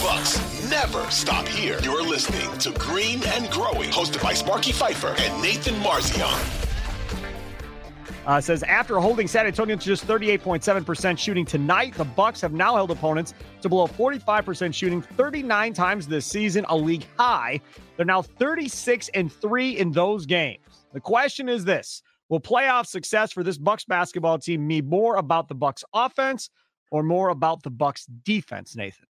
Bucks never stop here. You're listening to Green and Growing, hosted by Sparky Fifer and Nathan Marzion. Uh, says after holding San Antonio to just 38.7% shooting tonight, the Bucks have now held opponents to below 45% shooting 39 times this season, a league high. They're now 36 and 3 in those games. The question is this: Will playoff success for this Bucks basketball team mean more about the Bucks offense or more about the Bucks defense, Nathan?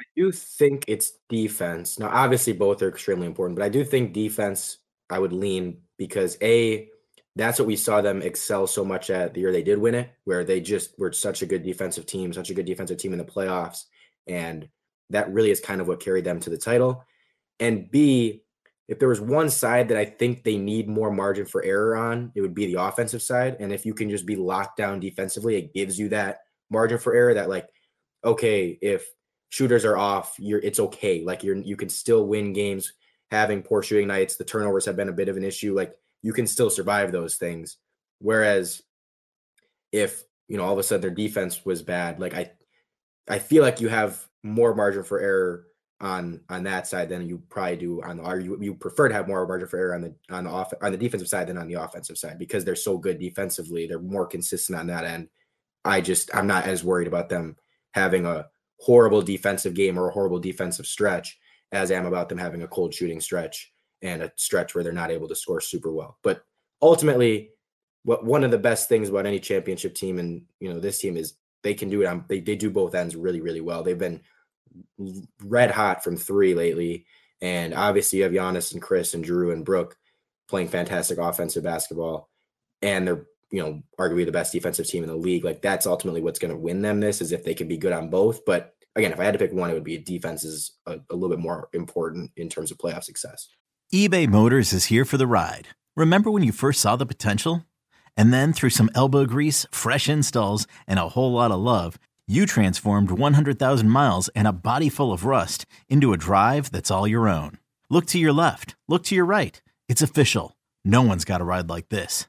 I do think it's defense. Now, obviously, both are extremely important, but I do think defense. I would lean because a that's what we saw them excel so much at the year they did win it, where they just were such a good defensive team, such a good defensive team in the playoffs. And that really is kind of what carried them to the title. And B, if there was one side that I think they need more margin for error on, it would be the offensive side. And if you can just be locked down defensively, it gives you that margin for error that, like, okay, if shooters are off, you're it's okay. Like you're you can still win games having poor shooting nights. The turnovers have been a bit of an issue. Like you can still survive those things. Whereas if you know all of a sudden their defense was bad, like I I feel like you have more margin for error on on that side than you probably do on the or you, you prefer to have more margin for error on the on the off on the defensive side than on the offensive side because they're so good defensively. They're more consistent on that end. I just I'm not as worried about them having a horrible defensive game or a horrible defensive stretch as I am about them having a cold shooting stretch and a stretch where they're not able to score super well. But ultimately, what one of the best things about any championship team and you know this team is they can do it on they, they do both ends really really well. They've been red hot from three lately, and obviously you have Giannis and Chris and Drew and Brook playing fantastic offensive basketball, and they're you know arguably the best defensive team in the league. Like that's ultimately what's going to win them this is if they can be good on both. But again, if I had to pick one, it would be defense is a, a little bit more important in terms of playoff success eBay Motors is here for the ride. Remember when you first saw the potential? And then through some elbow grease, fresh installs, and a whole lot of love, you transformed 100,000 miles and a body full of rust into a drive that's all your own. Look to your left, look to your right. It's official. No one's got a ride like this.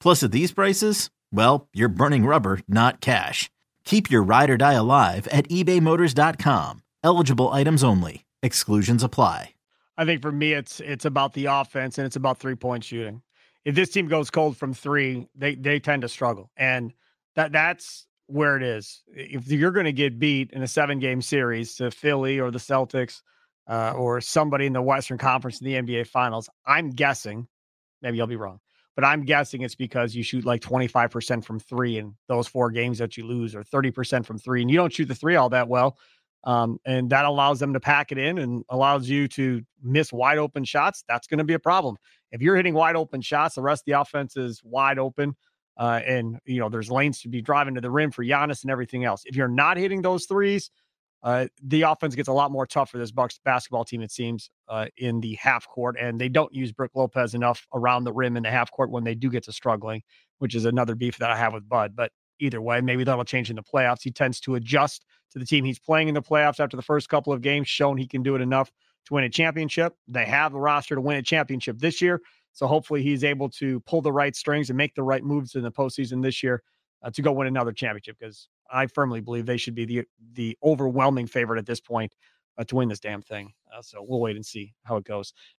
Plus, at these prices, well, you're burning rubber, not cash. Keep your ride or die alive at ebaymotors.com. Eligible items only. Exclusions apply. I think for me, it's it's about the offense and it's about three point shooting. If this team goes cold from three, they they tend to struggle, and that that's where it is. If you're going to get beat in a seven game series to Philly or the Celtics uh, or somebody in the Western Conference in the NBA Finals, I'm guessing, maybe I'll be wrong, but I'm guessing it's because you shoot like 25% from three in those four games that you lose, or 30% from three, and you don't shoot the three all that well. Um, and that allows them to pack it in and allows you to miss wide open shots. That's going to be a problem. If you're hitting wide open shots, the rest of the offense is wide open. Uh, and you know, there's lanes to be driving to the rim for Giannis and everything else. If you're not hitting those threes, uh, the offense gets a lot more tough for this Bucks basketball team, it seems, uh, in the half court, and they don't use Brook Lopez enough around the rim in the half court when they do get to struggling, which is another beef that I have with Bud. But either way, maybe that'll change in the playoffs. He tends to adjust to the team he's playing in the playoffs after the first couple of games, shown he can do it enough to win a championship. They have the roster to win a championship this year, so hopefully he's able to pull the right strings and make the right moves in the postseason this year uh, to go win another championship because I firmly believe they should be the the overwhelming favorite at this point uh, to win this damn thing. Uh, so we'll wait and see how it goes.